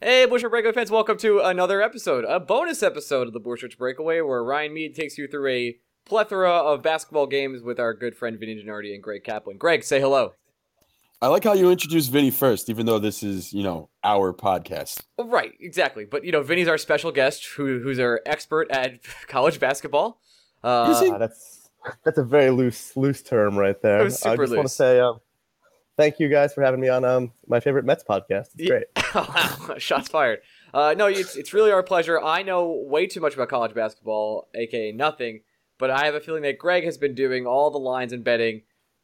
Hey, Bushwick Breakaway fans, welcome to another episode, a bonus episode of the Bushwick Breakaway, where Ryan Mead takes you through a plethora of basketball games with our good friend Vinny Gennardi and Greg Kaplan. Greg, say hello. I like how you introduce Vinny first, even though this is, you know, our podcast. Well, right, exactly. But you know, Vinny's our special guest, who, who's our expert at college basketball. Uh, uh, that's that's a very loose loose term right there. I just loose. want to say um, thank you guys for having me on um, my favorite Mets podcast. It's great. Shots fired. Uh, no, it's it's really our pleasure. I know way too much about college basketball, aka nothing, but I have a feeling that Greg has been doing all the lines and betting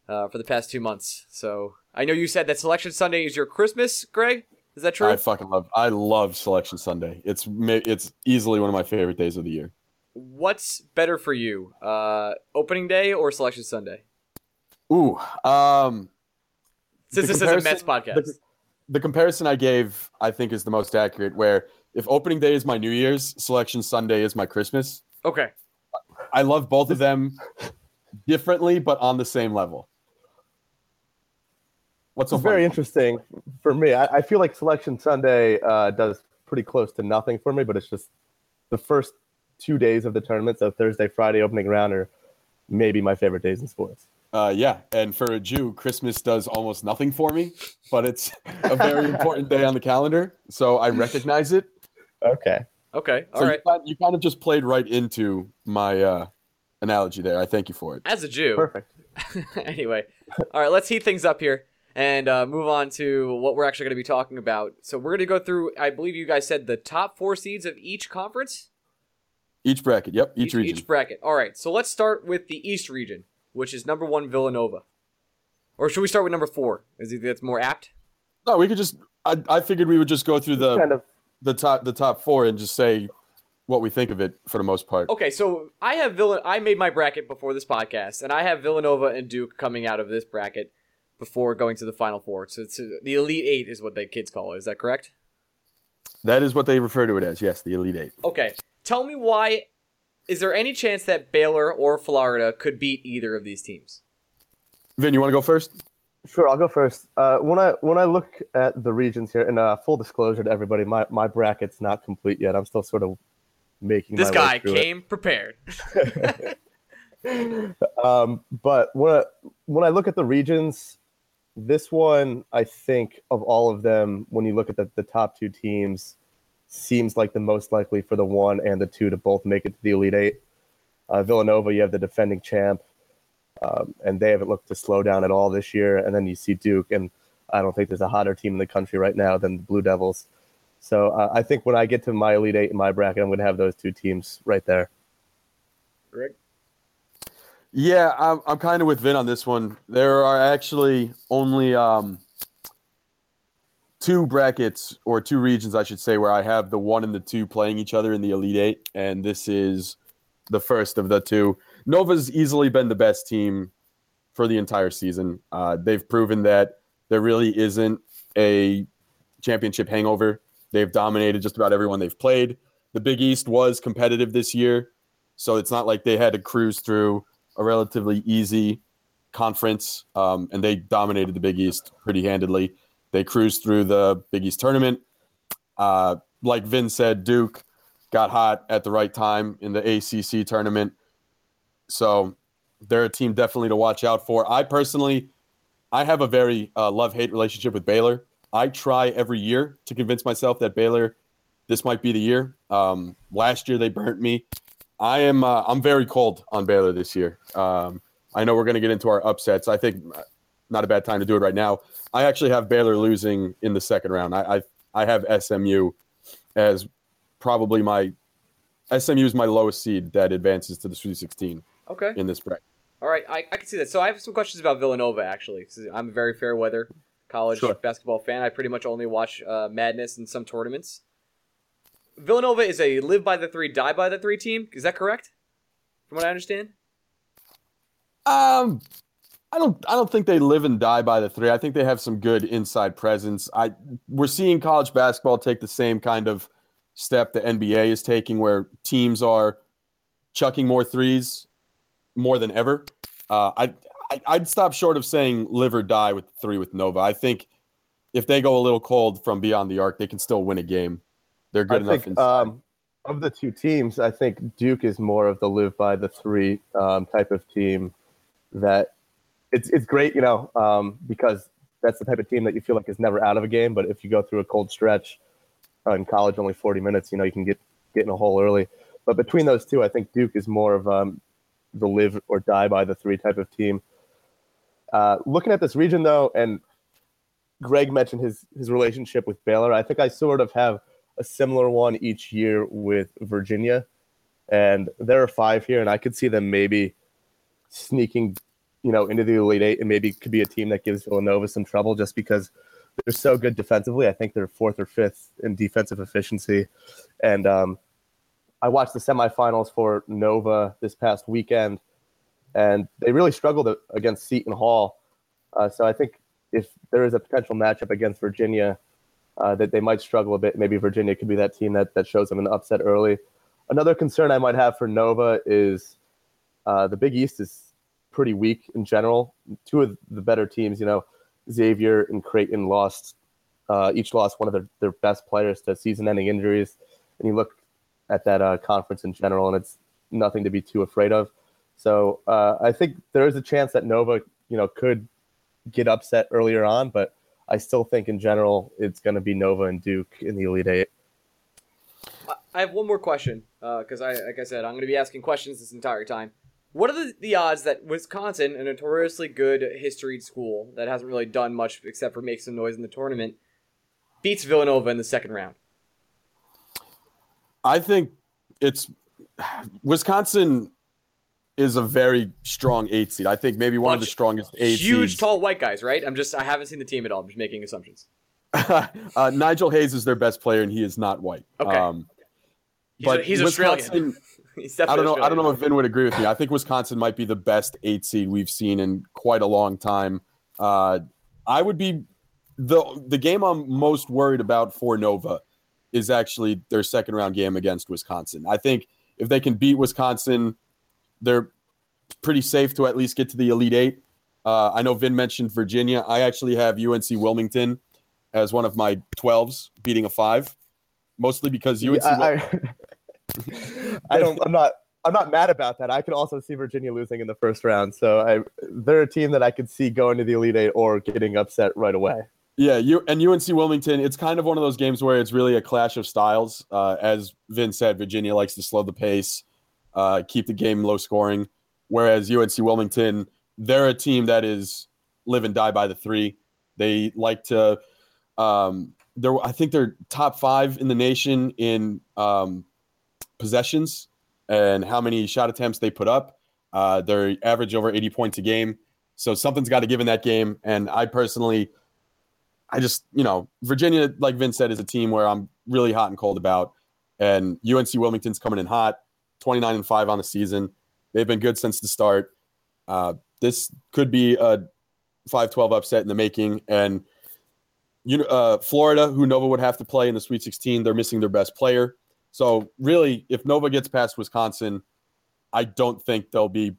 uh, for the past two months. So I know you said that Selection Sunday is your Christmas, Greg. Is that true? I fucking love. I love Selection Sunday. It's it's easily one of my favorite days of the year. What's better for you, uh, opening day or Selection Sunday? Ooh, um, since this is a Mets podcast. The, the comparison I gave, I think, is the most accurate. Where if opening day is my New Year's, Selection Sunday is my Christmas. Okay. I love both of them differently, but on the same level. What's so very interesting for me? I, I, feel like Selection Sunday uh, does pretty close to nothing for me, but it's just the first two days of the tournament, so Thursday, Friday opening round, are maybe my favorite days in sports. Uh, yeah, and for a Jew, Christmas does almost nothing for me, but it's a very important day on the calendar, so I recognize it. Okay. Okay. All so right. you, kind, you, kind of just played right into my uh, analogy there. I thank you for it. As a Jew. Perfect. anyway, all right, let's heat things up here and uh, move on to what we're actually going to be talking about. So we're going to go through. I believe you guys said the top four seeds of each conference. Each bracket. Yep. Each, each region. Each bracket. All right. So let's start with the East region, which is number one Villanova. Or should we start with number four? Is it that's more apt? No, we could just. I, I figured we would just go through the kind of the top the top four and just say what we think of it for the most part. Okay, so I have Villan. I made my bracket before this podcast, and I have Villanova and Duke coming out of this bracket before going to the Final Four. So it's uh, the Elite Eight is what the kids call it. Is that correct? That is what they refer to it as. Yes, the Elite Eight. Okay, tell me why. Is there any chance that Baylor or Florida could beat either of these teams? Vin, you want to go first? Sure, I'll go first. Uh, when I when I look at the regions here, and uh, full disclosure to everybody, my, my bracket's not complete yet. I'm still sort of making. This guy came it. prepared. um, but when I, when I look at the regions, this one I think of all of them, when you look at the, the top two teams, seems like the most likely for the one and the two to both make it to the Elite Eight. Uh, Villanova, you have the defending champ um, and they haven't looked to slow down at all this year. And then you see Duke, and I don't think there's a hotter team in the country right now than the Blue Devils. So uh, I think when I get to my Elite Eight in my bracket, I'm going to have those two teams right there. Rick? Yeah, I'm, I'm kind of with Vin on this one. There are actually only um, two brackets or two regions, I should say, where I have the one and the two playing each other in the Elite Eight, and this is the first of the two. Nova's easily been the best team for the entire season. Uh, they've proven that there really isn't a championship hangover. They've dominated just about everyone they've played. The Big East was competitive this year, so it's not like they had to cruise through a relatively easy conference, um, and they dominated the Big East pretty handedly. They cruised through the Big East tournament. Uh, like Vin said, Duke got hot at the right time in the ACC tournament so they're a team definitely to watch out for. I personally, I have a very uh, love hate relationship with Baylor. I try every year to convince myself that Baylor, this might be the year. Um, last year they burnt me. I am uh, I'm very cold on Baylor this year. Um, I know we're going to get into our upsets. I think not a bad time to do it right now. I actually have Baylor losing in the second round. I I, I have SMU as probably my SMU is my lowest seed that advances to the Sweet 16 Okay. in this bracket. All right, I, I can see that. So I have some questions about Villanova actually. I'm a very fair weather college Sure. basketball fan. I pretty much only watch uh, Madness and some tournaments. Villanova is a live by the three, die by the three team. Is that correct? From what I understand. Um, I don't. I don't think they live and die by the three. I think they have some good inside presence. I we're seeing college basketball take the same kind of step the NBA is taking, where teams are chucking more threes more than ever. Uh, I, I I'd stop short of saying live or die with three with Nova. I think if they go a little cold from beyond the arc, they can still win a game. They're good I enough. think um, of the two teams, I think Duke is more of the live by the three um, type of team. That it's it's great, you know, um, because that's the type of team that you feel like is never out of a game. But if you go through a cold stretch in college, only forty minutes, you know, you can get get in a hole early. But between those two, I think Duke is more of um, the live or die by the three type of team. Uh, looking at this region though, and Greg mentioned his his relationship with Baylor. I think I sort of have a similar one each year with Virginia, and there are five here, and I could see them maybe sneaking, you know, into the Elite Eight, and maybe could be a team that gives Villanova some trouble just because they're so good defensively. I think they're fourth or fifth in defensive efficiency, and um, I watched the semifinals for Nova this past weekend, and they really struggled against Seton Hall. Uh, so I think if there is a potential matchup against Virginia, uh, that they might struggle a bit. Maybe Virginia could be that team that, that shows them an upset early. Another concern I might have for Nova is uh, the Big East is pretty weak in general. Two of the better teams, you know, Xavier and Creighton lost, uh, each lost one of their, their best players to season ending injuries. And you look at that uh, conference in general, and it's nothing to be too afraid of. So uh, I think there is a chance that Nova, you know, could get upset earlier on, but I still think in general it's going to be Nova and Duke in the Elite Eight. I have one more question because I, like I said, I'm going to be asking questions this entire time. What are the, the odds that Wisconsin, a notoriously good historied school that hasn't really done much except for make some noise in the tournament, beats Villanova in the second round? I think it's Wisconsin is a very strong eight seed. I think maybe one of the strongest eight Huge, seeds. tall white guys, right? I'm just I haven't seen the team at all. I'm just making assumptions. uh, Nigel Hayes is their best player, and he is not white. Okay. Um, He's, but he's Australian. Wisconsin- I don't know. I don't know if Vin would agree with me. I think Wisconsin might be the best eight seed we've seen in quite a long time. Uh, I would be the the game I'm most worried about for Nova is actually their second round game against Wisconsin. I think if they can beat Wisconsin, they're pretty safe to at least get to the Elite Eight. Uh, I know Vin mentioned Virginia. I actually have UNC Wilmington as one of my 12s beating a five, mostly because UNC. Yeah, I, I, I don't. I'm not. I'm not mad about that. I can also see Virginia losing in the first round. So I, they're a team that I could see going to the Elite Eight or getting upset right away. Yeah, you and UNC Wilmington. It's kind of one of those games where it's really a clash of styles. Uh, as Vin said, Virginia likes to slow the pace, uh, keep the game low scoring, whereas UNC Wilmington, they're a team that is live and die by the three. They like to. Um, they're I think they're top five in the nation in um, possessions and how many shot attempts they put up. Uh, they're average over 80 points a game. So something's got to give in that game. And I personally, I just, you know, Virginia, like Vince said, is a team where I'm really hot and cold about. And UNC Wilmington's coming in hot, 29 and 5 on the season. They've been good since the start. Uh, this could be a 5 12 upset in the making. And you know, uh, Florida, who Nova would have to play in the Sweet 16, they're missing their best player. So, really, if Nova gets past Wisconsin, I don't think they'll be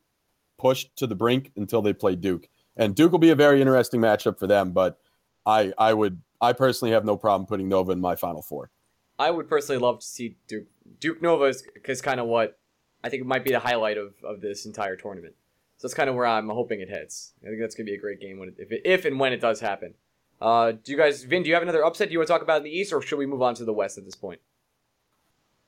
pushed to the brink until they play Duke. And Duke will be a very interesting matchup for them, but I I would I personally have no problem putting Nova in my final four. I would personally love to see Duke Duke Nova is, is kind of what I think it might be the highlight of, of this entire tournament. So that's kind of where I'm hoping it heads. I think that's gonna be a great game when it, if it, if and when it does happen. Uh, do you guys, Vin? Do you have another upset you want to talk about in the East, or should we move on to the West at this point?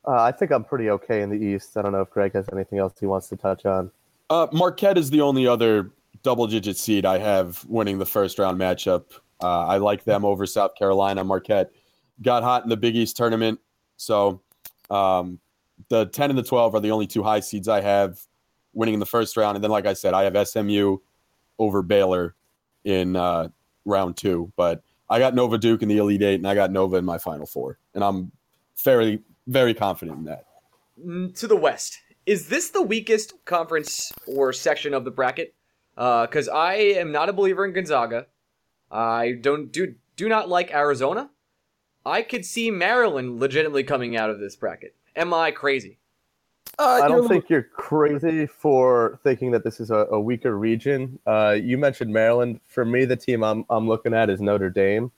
Uh, I think I'm pretty okay in the East. I don't know if Greg has anything else he wants to touch on. Uh, Marquette is the only other double-digit seed I have winning the first round matchup. Uh, I like them over South Carolina. Marquette got hot in the Big East tournament, so um, the 10 and the 12 are the only two high seeds I have winning in the first round. And then, like I said, I have SMU over Baylor in uh, round two. But I got Nova Duke in the Elite Eight, and I got Nova in my Final Four, and I'm fairly very confident in that. Mm, to the West, is this the weakest conference or section of the bracket? Because uh, I am not a believer in Gonzaga. I don't do do not like Arizona. I could see Maryland legitimately coming out of this bracket. Am I crazy? Uh, I don't think you're crazy for thinking that this is a, a weaker region. Uh, you mentioned Maryland. For me, the team I'm, I'm looking at is Notre Dame.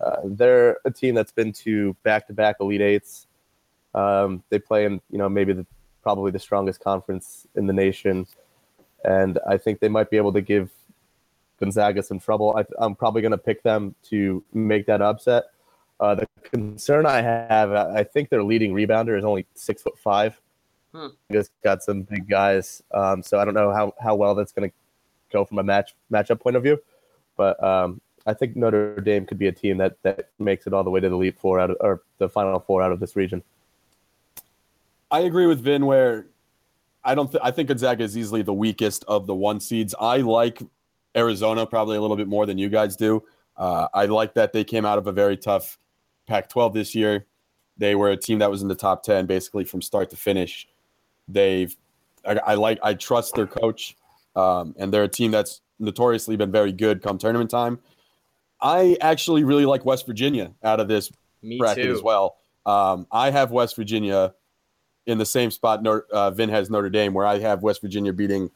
Uh, they're a team that's been to back-to-back Elite Eights. Um, they play in, you know, maybe the, probably the strongest conference in the nation, and I think they might be able to give Gonzaga some trouble. I, I'm probably going to pick them to make that upset. Uh, the concern I have, I think their leading rebounder is only six foot five. Hmm. Just got some big guys, um, so I don't know how, how well that's going to go from a match matchup point of view. But um, I think Notre Dame could be a team that that makes it all the way to the Elite Four out of, or the Final Four out of this region. I agree with Vin. Where I don't, th- I think Gonzaga is easily the weakest of the one seeds. I like Arizona probably a little bit more than you guys do. Uh, I like that they came out of a very tough Pac 12 this year. They were a team that was in the top 10 basically from start to finish. They've, I, I like, I trust their coach, um, and they're a team that's notoriously been very good come tournament time. I actually really like West Virginia out of this Me bracket too. as well. Um, I have West Virginia in the same spot uh, Vin has Notre Dame, where I have West Virginia beating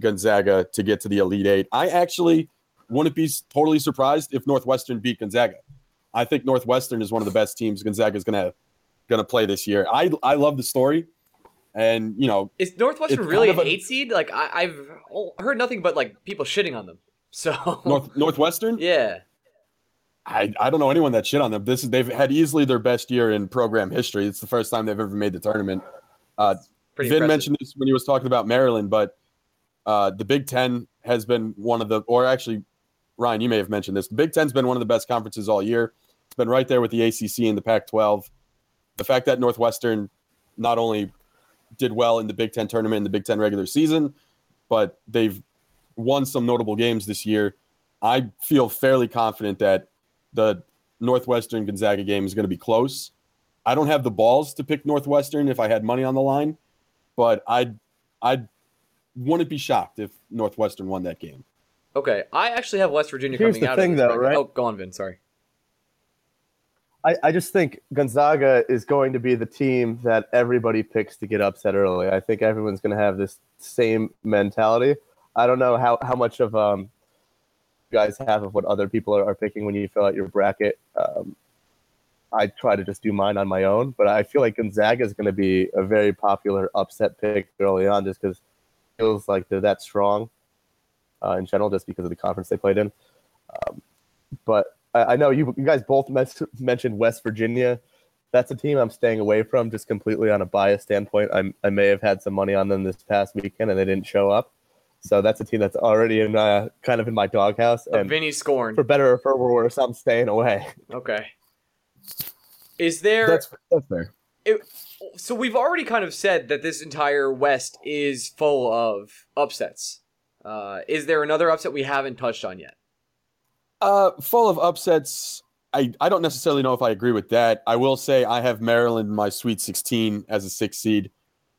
Gonzaga to get to the Elite Eight. I actually wouldn't be totally surprised if Northwestern beat Gonzaga. I think Northwestern is one of the best teams Gonzaga is gonna gonna play this year. I I love the story, and you know, is Northwestern really an a, eight seed? Like I, have heard nothing but like people shitting on them. So North, Northwestern, yeah. I, I don't know anyone that shit on them. This is they've had easily their best year in program history. It's the first time they've ever made the tournament. Uh, Vin impressive. mentioned this when he was talking about Maryland, but uh, the Big Ten has been one of the, or actually Ryan, you may have mentioned this. The Big Ten's been one of the best conferences all year. It's been right there with the ACC and the Pac-12. The fact that Northwestern not only did well in the Big Ten tournament in the Big Ten regular season, but they've won some notable games this year. I feel fairly confident that the Northwestern Gonzaga game is going to be close. I don't have the balls to pick Northwestern if I had money on the line, but I'd I wouldn't be shocked if Northwestern won that game. Okay, I actually have West Virginia Here's coming the out. thing, of though, right? Oh, go on, Vin. Sorry. I, I just think Gonzaga is going to be the team that everybody picks to get upset early. I think everyone's going to have this same mentality. I don't know how, how much of um, you guys have of what other people are, are picking when you fill out your bracket. Um, I try to just do mine on my own, but I feel like Gonzaga is going to be a very popular upset pick early on just because it feels like they're that strong uh, in general, just because of the conference they played in. Um, but I, I, know you, you guys both mes- mentioned West Virginia. That's a team I'm staying away from just completely on a bias standpoint. I'm, I may have had some money on them this past weekend and they didn't show up. So that's a team that's already in uh, kind of in my doghouse. And Vinny scorn. For better or for worse, I'm staying away. Okay. Is there? That's, that's fair. It, so we've already kind of said that this entire West is full of upsets. Uh, is there another upset we haven't touched on yet? Uh, full of upsets. I, I don't necessarily know if I agree with that. I will say I have Maryland in my Sweet 16 as a six seed.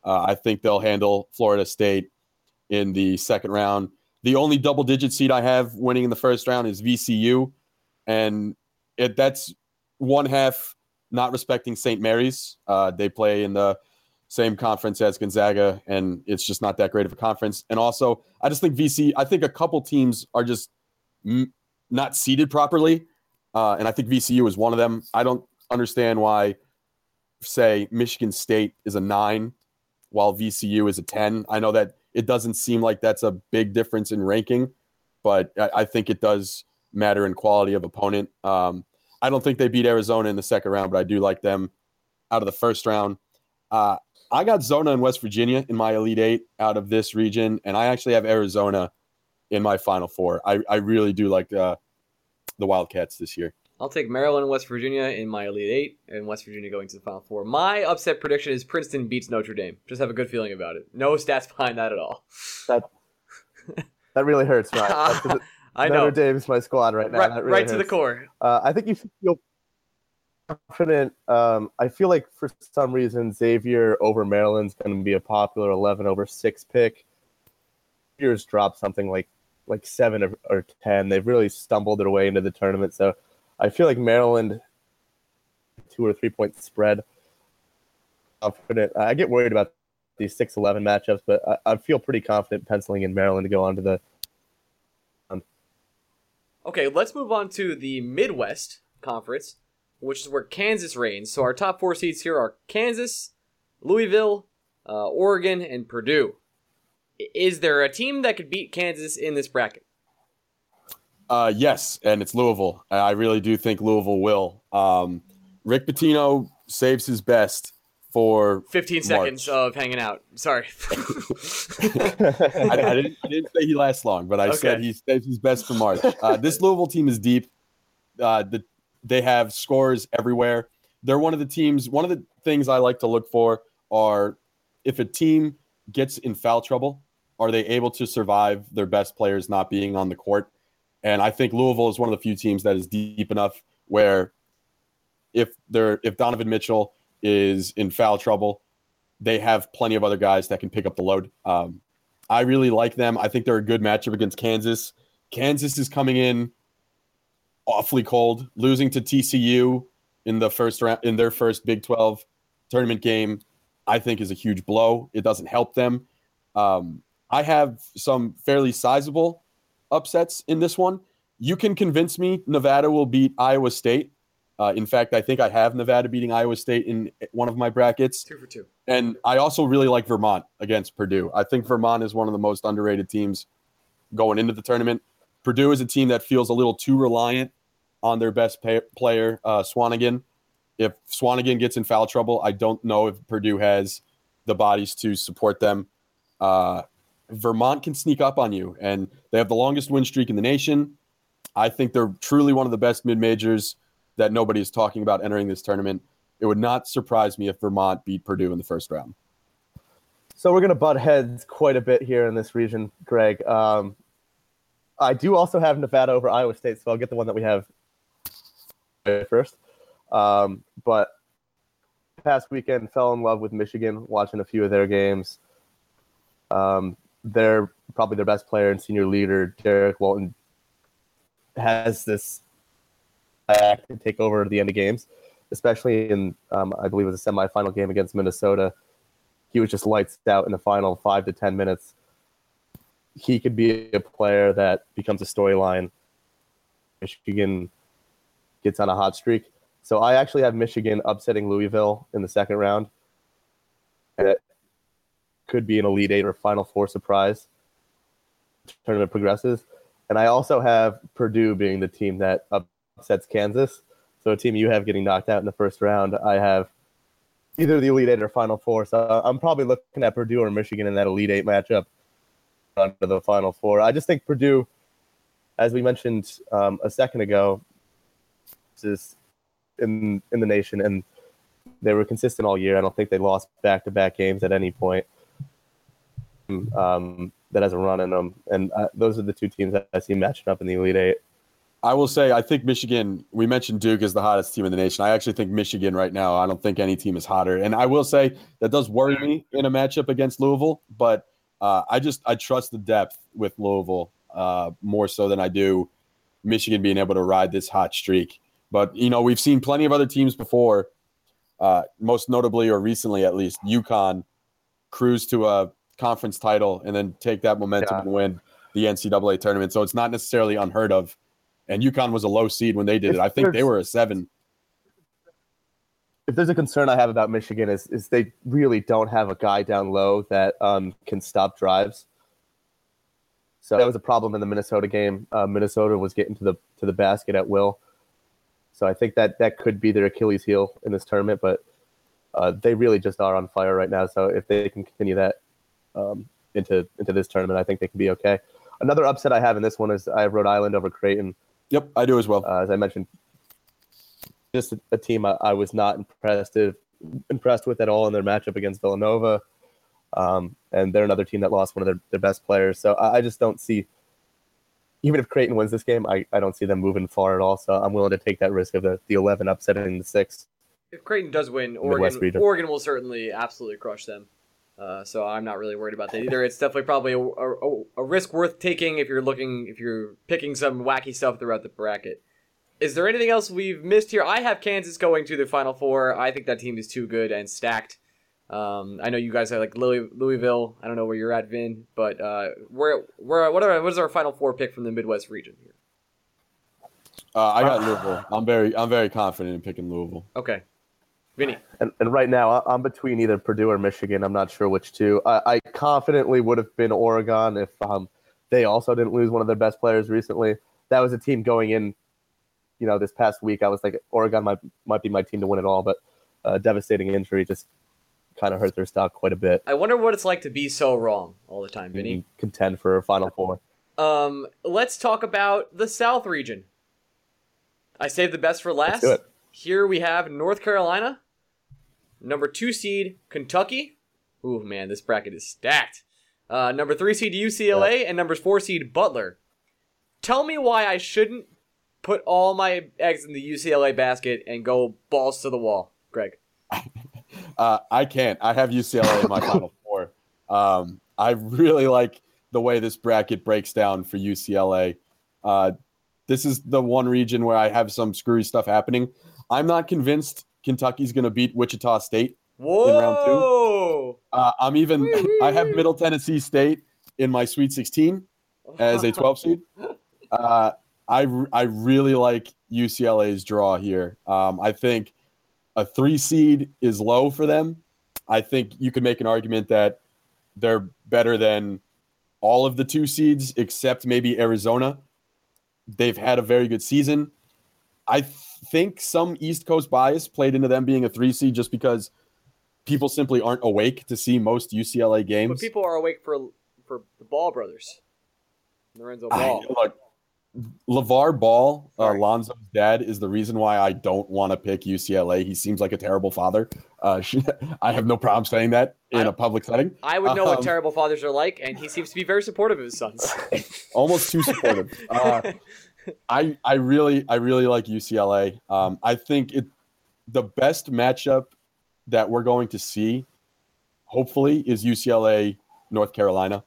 Uh, I think they'll handle Florida State in the second round. The only double digit seed I have winning in the first round is VCU. And it, that's one half not respecting St. Mary's. Uh, they play in the same conference as Gonzaga, and it's just not that great of a conference. And also, I just think VC, I think a couple teams are just m- not seated properly, uh, and I think VCU is one of them. I don't understand why, say, Michigan State is a nine while VCU is a 10. I know that it doesn't seem like that's a big difference in ranking, but I, I think it does matter in quality of opponent. Um, I don't think they beat Arizona in the second round, but I do like them out of the first round. Uh, I got Zona and West Virginia in my Elite Eight out of this region, and I actually have Arizona in my Final Four. I, I really do like uh, the Wildcats this year. I'll take Maryland and West Virginia in my Elite Eight, and West Virginia going to the Final Four. My upset prediction is Princeton beats Notre Dame. Just have a good feeling about it. No stats behind that at all. That that really hurts, Ryan. I know. Notre know. Dame's my squad right now. Right, really right to the core. Uh, I think you should feel confident. Um, I feel like for some reason Xavier over Maryland's going to be a popular 11 over 6 pick. Xavier's dropped something like like 7 or, or 10. They've really stumbled their way into the tournament. So I feel like Maryland, two or three point spread. Confident. I get worried about these 6 11 matchups, but I, I feel pretty confident penciling in Maryland to go on to the Okay, let's move on to the Midwest Conference, which is where Kansas reigns. So our top four seeds here are Kansas, Louisville, uh, Oregon, and Purdue. Is there a team that could beat Kansas in this bracket? Uh, yes, and it's Louisville. I really do think Louisville will. Um, Rick Pitino saves his best for 15 March. seconds of hanging out. Sorry. I, I didn't, I didn't say he lasts long, but I said Okay. he saves his best for March. Uh, this Louisville team is deep. Uh, the, they have scores everywhere. They're one of the teams. One of the things I like to look for are if a team gets in foul trouble, are they able to survive their best players not being on the court? And I think Louisville is one of the few teams that is deep enough where if they're if Donovan Mitchell is in foul trouble, they have plenty of other guys that can pick up the load. Um, I really like them. I think they're a good matchup against Kansas. Kansas is coming in awfully cold, losing to TCU in the first round in their first Big 12 tournament game. I think is a huge blow. It doesn't help them. Um, I have some fairly sizable upsets in this one. You can convince me Nevada will beat Iowa State. Uh, in fact, I think I have Nevada beating Iowa State in one of my brackets. two for two. And I also really like Vermont against Purdue. I think Vermont is one of the most underrated teams going into the tournament. Purdue is a team that feels a little too reliant on their best pay- player, uh, Swanigan. If Swanigan gets in foul trouble, I don't know if Purdue has the bodies to support them. Uh, Vermont can sneak up on you, and they have the longest win streak in the nation. I think they're truly one of the best mid majors that nobody is talking about entering this tournament. It would not surprise me if Vermont beat Purdue in the first round. So we're going to butt heads quite a bit here in this region, Greg. Um, I do also have Nevada over Iowa State, so I'll get the one that we have first. Um, but past weekend, fell in love with Michigan, watching a few of their games. Um, they're probably their best player and senior leader, Derrick Walton, has this act to take over at the end of games, especially in, um, I believe it was a semifinal game against Minnesota he was just lights out in the final five to ten minutes. He could be a player that becomes a storyline. Michigan gets on a hot streak. So I actually have Michigan upsetting Louisville in the second round. Could be an Elite Eight or Final Four surprise. Tournament progresses. And I also have Purdue being the team that upsets Kansas. So a team you have getting knocked out in the first round. I have either the Elite Eight or Final Four. So I'm probably looking at Purdue or Michigan in that Elite Eight matchup under the Final Four. I just think Purdue, as we mentioned um, a second ago, is in in the nation, and they were consistent all year. I don't think they lost back to back games at any point. Um, that has a run in them, and uh, those are the two teams that I see matching up in the Elite Eight. I will say, I think Michigan, we mentioned Duke is the hottest team in the nation. I actually think Michigan right now, I don't think any team is hotter. And I will say that does worry me in a matchup against Louisville, but uh, I just, I trust the depth with Louisville uh, more so than I do Michigan being able to ride this hot streak. But, you know, we've seen plenty of other teams before, uh, most notably or recently at least, UConn cruise to a conference title and then take that momentum Yeah. and win the NCAA tournament. So it's not necessarily unheard of and UConn was a low seed when they did If it. I think they were a seven. if there's a concern I have about Michigan is is they really don't have a guy down low that um, can stop drives. So that was a problem in the Minnesota game. Uh, Minnesota was getting to the to the basket at will. So I think that that could be their Achilles heel in this tournament, but uh, they really just are on fire right now. So if they can continue that um, into into this tournament, I think they can be okay. Another upset I have in this one is I have Rhode Island over Creighton. Yep, I do as well. Uh, as I mentioned, just a, a team I, I, was not impressed with, impressed with at all in their matchup against Villanova. Um, and they're another team that lost one of their, their best players. So I, I, just don't see, even if Creighton wins this game, I, I don't see them moving far at all. So I'm willing to take that risk of the, the 11 upsetting the six. If Creighton does win, Oregon, Oregon will certainly absolutely crush them. Uh, so I'm not really worried about that either. It's definitely probably a, a, a, risk worth taking if you're looking if you're picking some wacky stuff throughout the bracket. Is there anything else we've missed here? I have Kansas going to the Final Four. I think that team is too good and stacked. Um, I know you guys are like Louis, Louisville. I don't know where you're at, Vin, but uh, where where what are what is our Final Four pick from the Midwest region here? Uh, I got Louisville. I'm very I'm very confident in picking Louisville. Okay, Vinny. And, and right now, I'm between either Purdue or Michigan. I'm not sure which two. I, I confidently would have been Oregon if um, they also didn't lose one of their best players recently. That was a team going in, you know, this past week. I was like, Oregon might might be my team to win it all, but uh, devastating injury just kind of hurt their stock quite a bit. I wonder what it's like to be so wrong all the time, Vinny. Contend for a Final Four. Um, let's talk about the South region. I saved the best for last. Here we have North Carolina, number two seed Kentucky. Ooh man, this bracket is stacked. Uh, number three seed UCLA yeah. and number four seed Butler. Tell me why I shouldn't put all my eggs in the UCLA basket and go balls to the wall, Greg. uh, I can't. I have UCLA in my final four. Um, I really like the way this bracket breaks down for UCLA. Uh, this is the one region where I have some screwy stuff happening. I'm not convinced Kentucky's going to beat Wichita State Whoa. in round two. Uh, I'm even. I have Middle Tennessee State in my Sweet 16 as a 12 seed. Uh, I I really like UCLA's draw here. Um, I think a three seed is low for them. I think you could make an argument that they're better than all of the two seeds except maybe Arizona. They've had a very good season. I think some East Coast bias played into them being a three seed just because people simply aren't awake to see most UCLA games. But people are awake for for the Ball brothers, Lorenzo Ball. I, look, LeVar Ball, uh, Lonzo's dad, is the reason why I don't want to pick UCLA. He seems like a terrible father. Uh, I have no problem saying that in I, a public setting. I would know um, what terrible fathers are like, and he seems to be very supportive of his sons. almost too supportive. Uh, I I really I really like UCLA. Um, I think it the best matchup that we're going to see, hopefully, is UCLA North Carolina.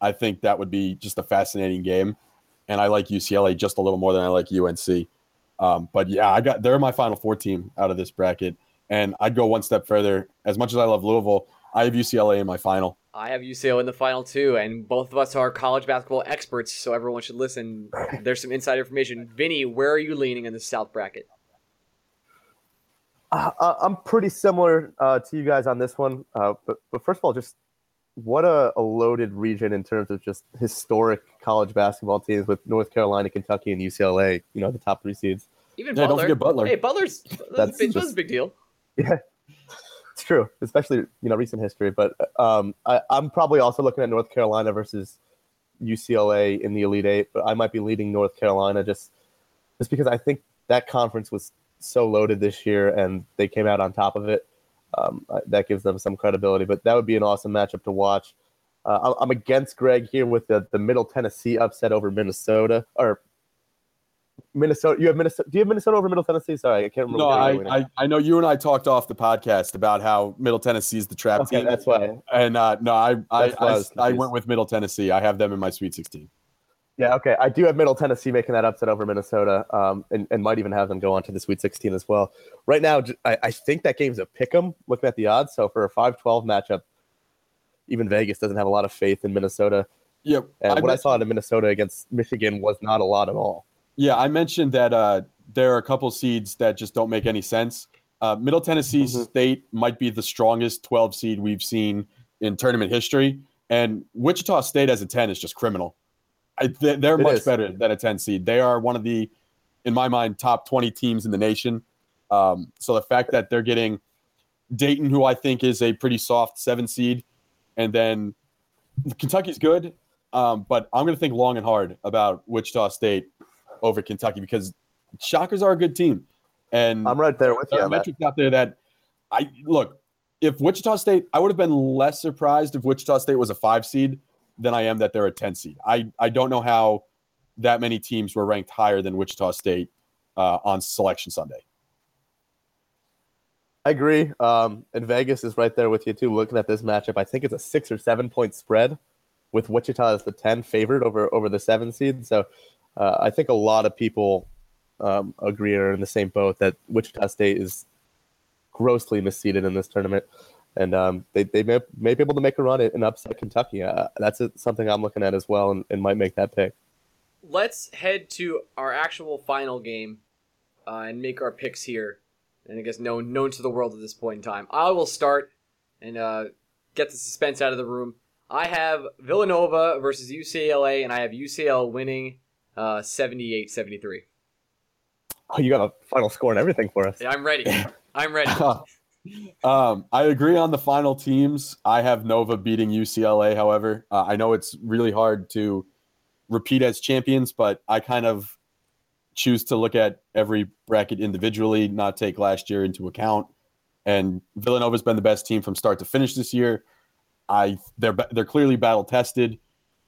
I think that would be just a fascinating game, and I like UCLA just a little more than I like UNC. Um, but yeah, I got they're my Final Four team out of this bracket, and I'd go one step further. As much as I love Louisville, I have UCLA in my final. I have UCLA in the final two, and both of us are college basketball experts, so everyone should listen. There's some inside information. Vinny, where are you leaning in the South bracket? Uh, uh, I'm pretty similar uh, to you guys on this one, uh, but but first of all, just what a, a, loaded region in terms of just historic college basketball teams with North Carolina, Kentucky, and UCLA. You know, the top three seeds. Even yeah, Butler. Butler. Hey, Butler's that's, that's, big, just, that's a big deal. Yeah, it's true, especially you know recent history. But um, I, I'm probably also looking at North Carolina versus UCLA in the Elite Eight, but I might be leading North Carolina just just because I think that conference was so loaded this year and they came out on top of it. Um, that gives them some credibility, but that would be an awesome matchup to watch. Uh, I'm against Greg here with the, the Middle Tennessee upset over Minnesota, or Minnesota. You have Minnesota. Do you have Minnesota over Middle Tennessee? Sorry, I can't remember. No, I, I, I know you and I talked off the podcast about how Middle Tennessee is the trap okay, team. That's why. And uh, no, I I, I, I, went with Middle Tennessee. I have them in my Sweet 16. Yeah, okay. I do have Middle Tennessee making that upset over Minnesota, um, and, and might even have them go on to the Sweet 16 as well. Right now, I, I think that game's a pick 'em. Looking at the odds, so for a 5-12 matchup, even Vegas doesn't have a lot of faith in Minnesota. Yep. And I what I saw in Minnesota against Michigan was not a lot at all. Yeah, I mentioned that uh, there are a couple seeds that just don't make any sense. Uh, Middle Tennessee mm-hmm. State might be the strongest 12 seed we've seen in tournament history, and Wichita State as a 10 is just criminal. I, they- they're It much is. better than a 10 seed. They are one of the, in my mind, top 20 teams in the nation. Um, so the fact that they're getting Dayton, who I think is a pretty soft seven seed, and then Kentucky's good, um, but I'm going to think long and hard about Wichita State over Kentucky because Shockers are a good team, and I'm right there with you there that. metrics out there that I look. If Wichita State, I would have been less surprised if Wichita State was a five seed than I am that they're a ten seed. I I don't know how that many teams were ranked higher than Wichita State uh, on Selection Sunday. I agree. Um, and Vegas is right there with you too. Looking at this matchup, I think it's a six or seven point spread, with Wichita as the ten favorite over over the seven seed. So uh, I think a lot of people um, agree or are in the same boat that Wichita State is grossly misseeded in this tournament, and um, they they may, may be able to make a run and upset Kentucky. Uh, that's something I'm looking at as well, and, and might make that pick. Let's head to our actual final game uh, and make our picks here. And I guess known known to the world at this point in time. I will start and uh, get the suspense out of the room. I have Villanova versus UCLA, and I have UCL winning uh, 78-73. Oh, you got a final score and everything for us. Yeah, I'm ready. I'm ready. um, I agree on the final teams. I have Nova beating UCLA. However, uh, I know it's really hard to repeat as champions, but I kind of choose to look at every bracket individually, not take last year into account. And Villanova's been the best team from start to finish this year. I they're they're clearly battle tested.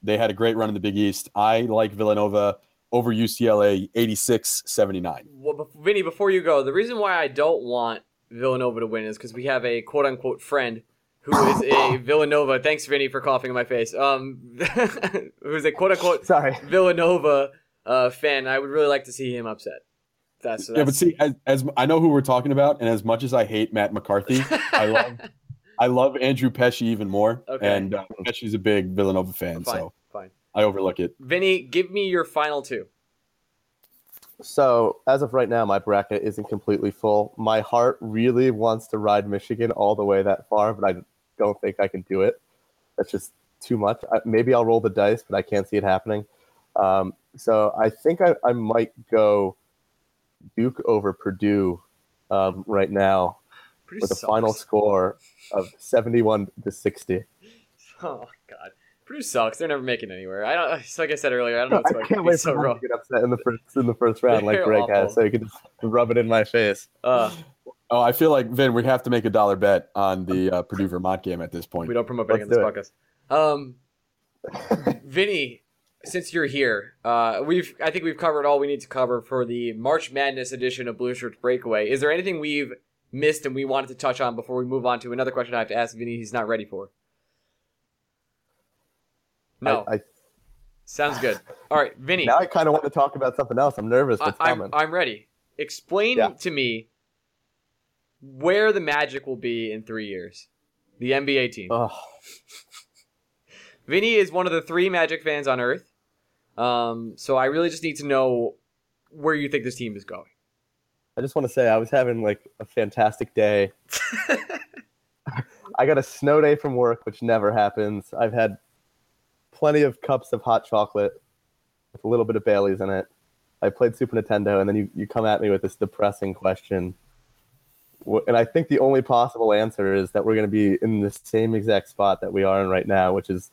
They had a great run in the Big East. I like Villanova over UCLA 86-79. Well, bef- Vinny, before you go, the reason why I don't want Villanova to win is because we have a quote unquote friend who is a Villanova. Thanks, Vinny, for coughing in my face. Um, who's a quote unquote Sorry. Villanova uh, fan. I would really like to see him upset. That's, that's Yeah, but see, as, as I know who we're talking about, and as much as I hate Matt McCarthy, I love I love Andrew Pesci even more. Okay. And uh, Pesci's a big Villanova fan, fine, so fine. I overlook it. Vinny, give me your final two. So as of right now, my bracket isn't completely full. My heart really wants to ride Michigan all the way that far, but I don't think I can do it. That's just too much. I, maybe I'll roll the dice, but I can't see it happening. Um, so I think I, I might go Duke over Purdue um, right now Pretty with a final score of seventy-one to sixty. Oh God, Purdue sucks. They're never making anywhere. I don't. It's like I said earlier. I don't know what's I can't wait so for them to get upset in the first in the first round, like They're Greg awful. has, so you can just rub it in my face. Uh, Oh, I feel like Vin, we have to make a dollar bet on the uh, Purdue Vermont game at this point. we don't promote betting on Let's this podcast. Um, Vinny, since you're here, uh, we've I think we've covered all we need to cover for the March Madness edition of Blue Shirts Breakaway. Is there anything we've missed and we wanted to touch on before we move on to another question I have to ask Vinny? He's not ready for. No, I, I, sounds good. All right, Vinny. now I kind of want to talk about something else. I'm nervous. I, What's I'm. I'm ready. Explain Yeah. to me where the Magic will be in three years. The NBA team. Ugh. Vinny is one of the three Magic fans on Earth. Um, so I really just need to know where you think this team is going. I just want to say I was having like a fantastic day. I got a snow day from work, which never happens. I've had plenty of cups of hot chocolate with a little bit of Bailey's in it. I played Super Nintendo, and then you, you come at me with this depressing question. And I think the only possible answer is that we're going to be in the same exact spot that we are in right now, which is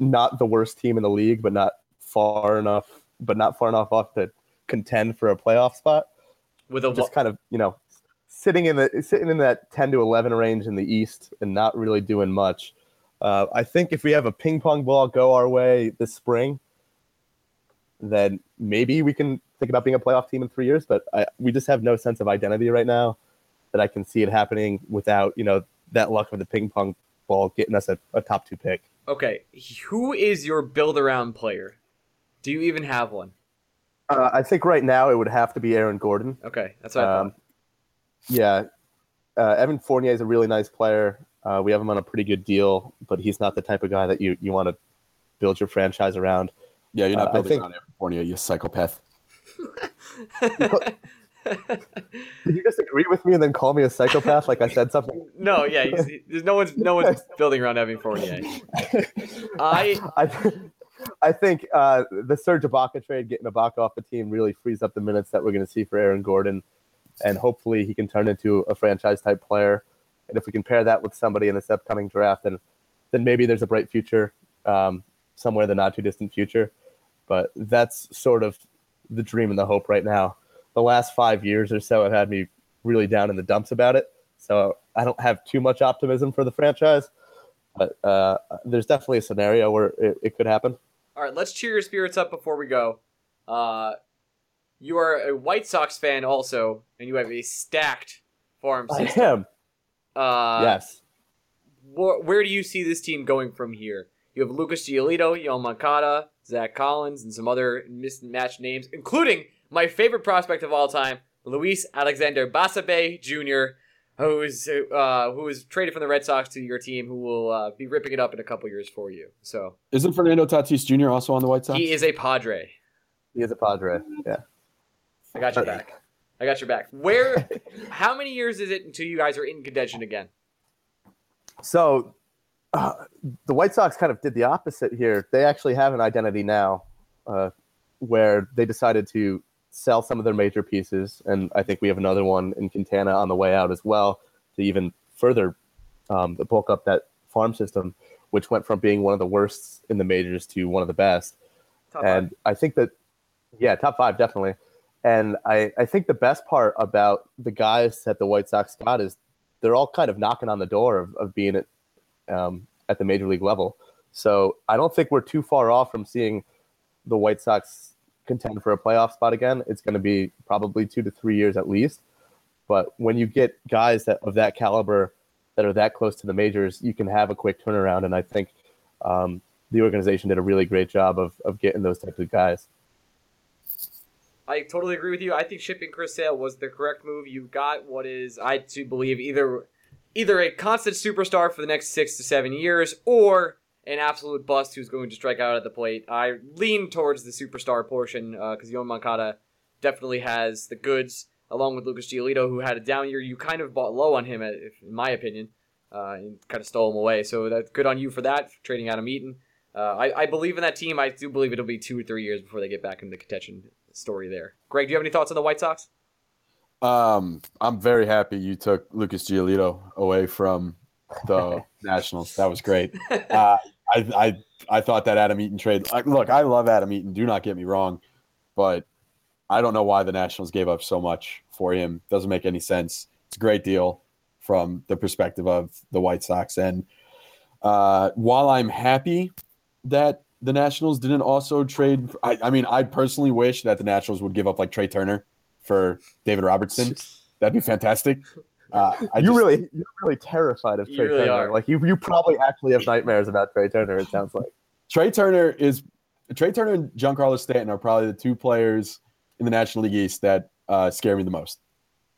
not the worst team in the league, but not far enough, but not far enough off to contend for a playoff spot With a just kind of you know sitting in the sitting in that 10 to 11 range in the east and not really doing much uh, i think if we have a ping pong ball go our way this spring then maybe we can think about being a playoff team in three years but I, we just have no sense of identity right now that i can see it happening without you know that luck of the ping pong ball getting us a, a top two pick okay, who is your build around player? Do you even have one? Uh, i think right now it would have to be aaron gordon Okay, that's what I Um, thought. yeah, uh, Evan Fournier is a really nice player. Uh, we have him on a pretty good deal, but he's not the type of guy that you, you want to build your franchise around. Yeah, you're not Uh, I building think- on California, you psychopath. Did you just agree with me and then call me a psychopath like I said something? no, yeah, he's, there's no one's no one's building around Evan Fournier. I I, I think uh, the Serge Ibaka trade, getting Ibaka off the team, really frees up the minutes that we're going to see for Aaron Gordon, and hopefully he can turn into a franchise type player. And if we can pair that with somebody in this upcoming draft, then then maybe there's a bright future um, somewhere in the not too distant future. But that's sort of the dream and the hope right now. The last five years or so have had me really down in the dumps about it. So I don't have too much optimism for the franchise, but uh, there's definitely a scenario where it, it, could happen. All right, let's cheer your spirits up before we go. Uh, you are a White Sox fan also, and you have a stacked farm system. I am. Uh, yes. Wh- where do you see this team going from here? You have Lucas Giolito, Moncada, Zack Collins, and some other mismatched names, including my favorite prospect of all time, Luis Alexander Basabe Jr., who is uh, who was traded from the Red Sox to your team, who will uh, be ripping it up in a couple years for you. So isn't Fernando Tatis Jr. also on the White Sox? He is a Padre. He is a Padre. Yeah, I got your back. I got your back. Where? how many years is it until you guys are in contention again? So uh, the White Sox kind of did the opposite here. They actually have an identity now, uh, where they decided to sell some of their major pieces, and I think we have another one in Quintana on the way out as well to even further um, bulk up that farm system, which went from being one of the worst in the majors to one of the best. Top and five. I think that, yeah, top five definitely. And I, I think the best part about the guys that the White Sox got is they're all kind of knocking on the door of, of being at um, at the major league level. So I don't think we're too far off from seeing the White Sox contend for a playoff spot again. It's going to be probably two to three years at least. But when you get guys that of that caliber that are that close to the majors, you can have a quick turnaround. And I think um, the organization did a really great job of of getting those types of guys. I totally agree with you. I think shipping Chris Sale was the correct move. You got what is I to believe either either a constant superstar for the next six to seven years or an absolute bust who's going to strike out at the plate. I lean towards the superstar portion because uh, Yoan Moncada definitely has the goods, along with Lucas Giolito, who had a down year. You kind of bought low on him, in my opinion, uh, and kind of stole him away. So that's good on you for that, for trading Adam Eaton. Uh, I, I, believe in that team. I do believe it'll be two or three years before they get back into the contention story there. Greg, do you have any thoughts on the White Sox? Um, I'm very happy you took Lucas Giolito away from the Nationals. That was great. Uh, I, I, I thought that Adam Eaton trade. Like, look, I love Adam Eaton. Do not get me wrong, but I don't know why the Nationals gave up so much for him. Doesn't make any sense. It's a great deal from the perspective of the White Sox. And uh, while I'm happy that the Nationals didn't also trade. I, I, mean, I personally wish that the Nationals would give up like Trea Turner for David Robertson. That'd be fantastic. Uh, you just, really, you're really terrified of Trea really Turner. Are. Like you, you probably actually have nightmares about Trea Turner. It sounds like Trea Turner is Trea Turner and Giancarlo Stanton are probably the two players in the National League East that uh, scare me the most,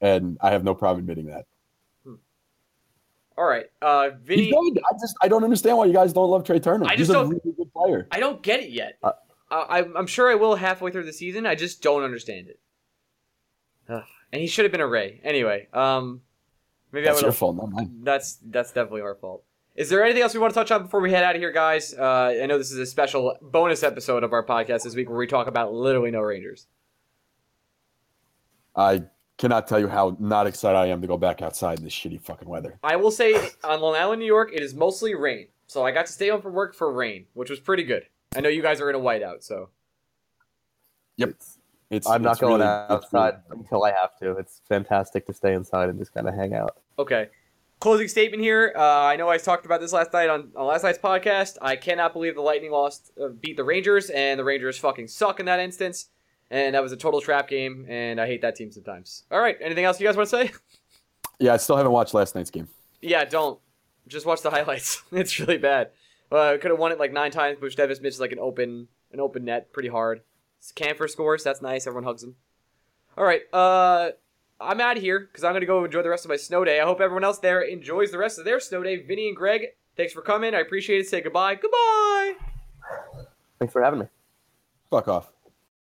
and I have no problem admitting that. All right, uh, Vinny. He's good. I just I don't understand why you guys don't love Trea Turner. I just He's don't, a really good player. I don't get it yet. Uh, I, I'm sure I will halfway through the season. I just don't understand it. Ugh. And he should have been a Ray. Anyway, um, maybe that's your fault, not mine. That's that's definitely our fault. Is there anything else we want to touch on before we head out of here, guys? Uh, I know this is a special bonus episode of our podcast this week where we talk about literally no Rangers. I cannot tell you how not excited I am to go back outside in this shitty fucking weather. I will say on Long Island, New York, it is mostly rain. So I got to stay home from work for rain, which was pretty good. I know you guys are in a whiteout, so. Yep. It's, it's I'm not going really, outside really... until I have to. It's fantastic to stay inside and just kind of hang out. Okay. Closing statement here. Uh, I know I talked about this last night on, on last night's podcast. I cannot believe the Lightning lost, uh, beat the Rangers, and the Rangers fucking suck in that instance and that was a total trap game, and I hate that team sometimes. All right, anything else you guys want to say? Yeah, I still haven't watched last night's game. Yeah, don't. Just watch the highlights. it's really bad. Uh, could have won it like nine times. Bush Davis missed like an open an open net pretty hard. Kampfer scores. That's nice. Everyone hugs him. All right. Uh, I'm out of here because I'm gonna go enjoy the rest of my snow day. I hope everyone else there enjoys the rest of their snow day. Vinny and Greg, thanks for coming. I appreciate it. Say goodbye. Goodbye. Thanks for having me. Fuck off.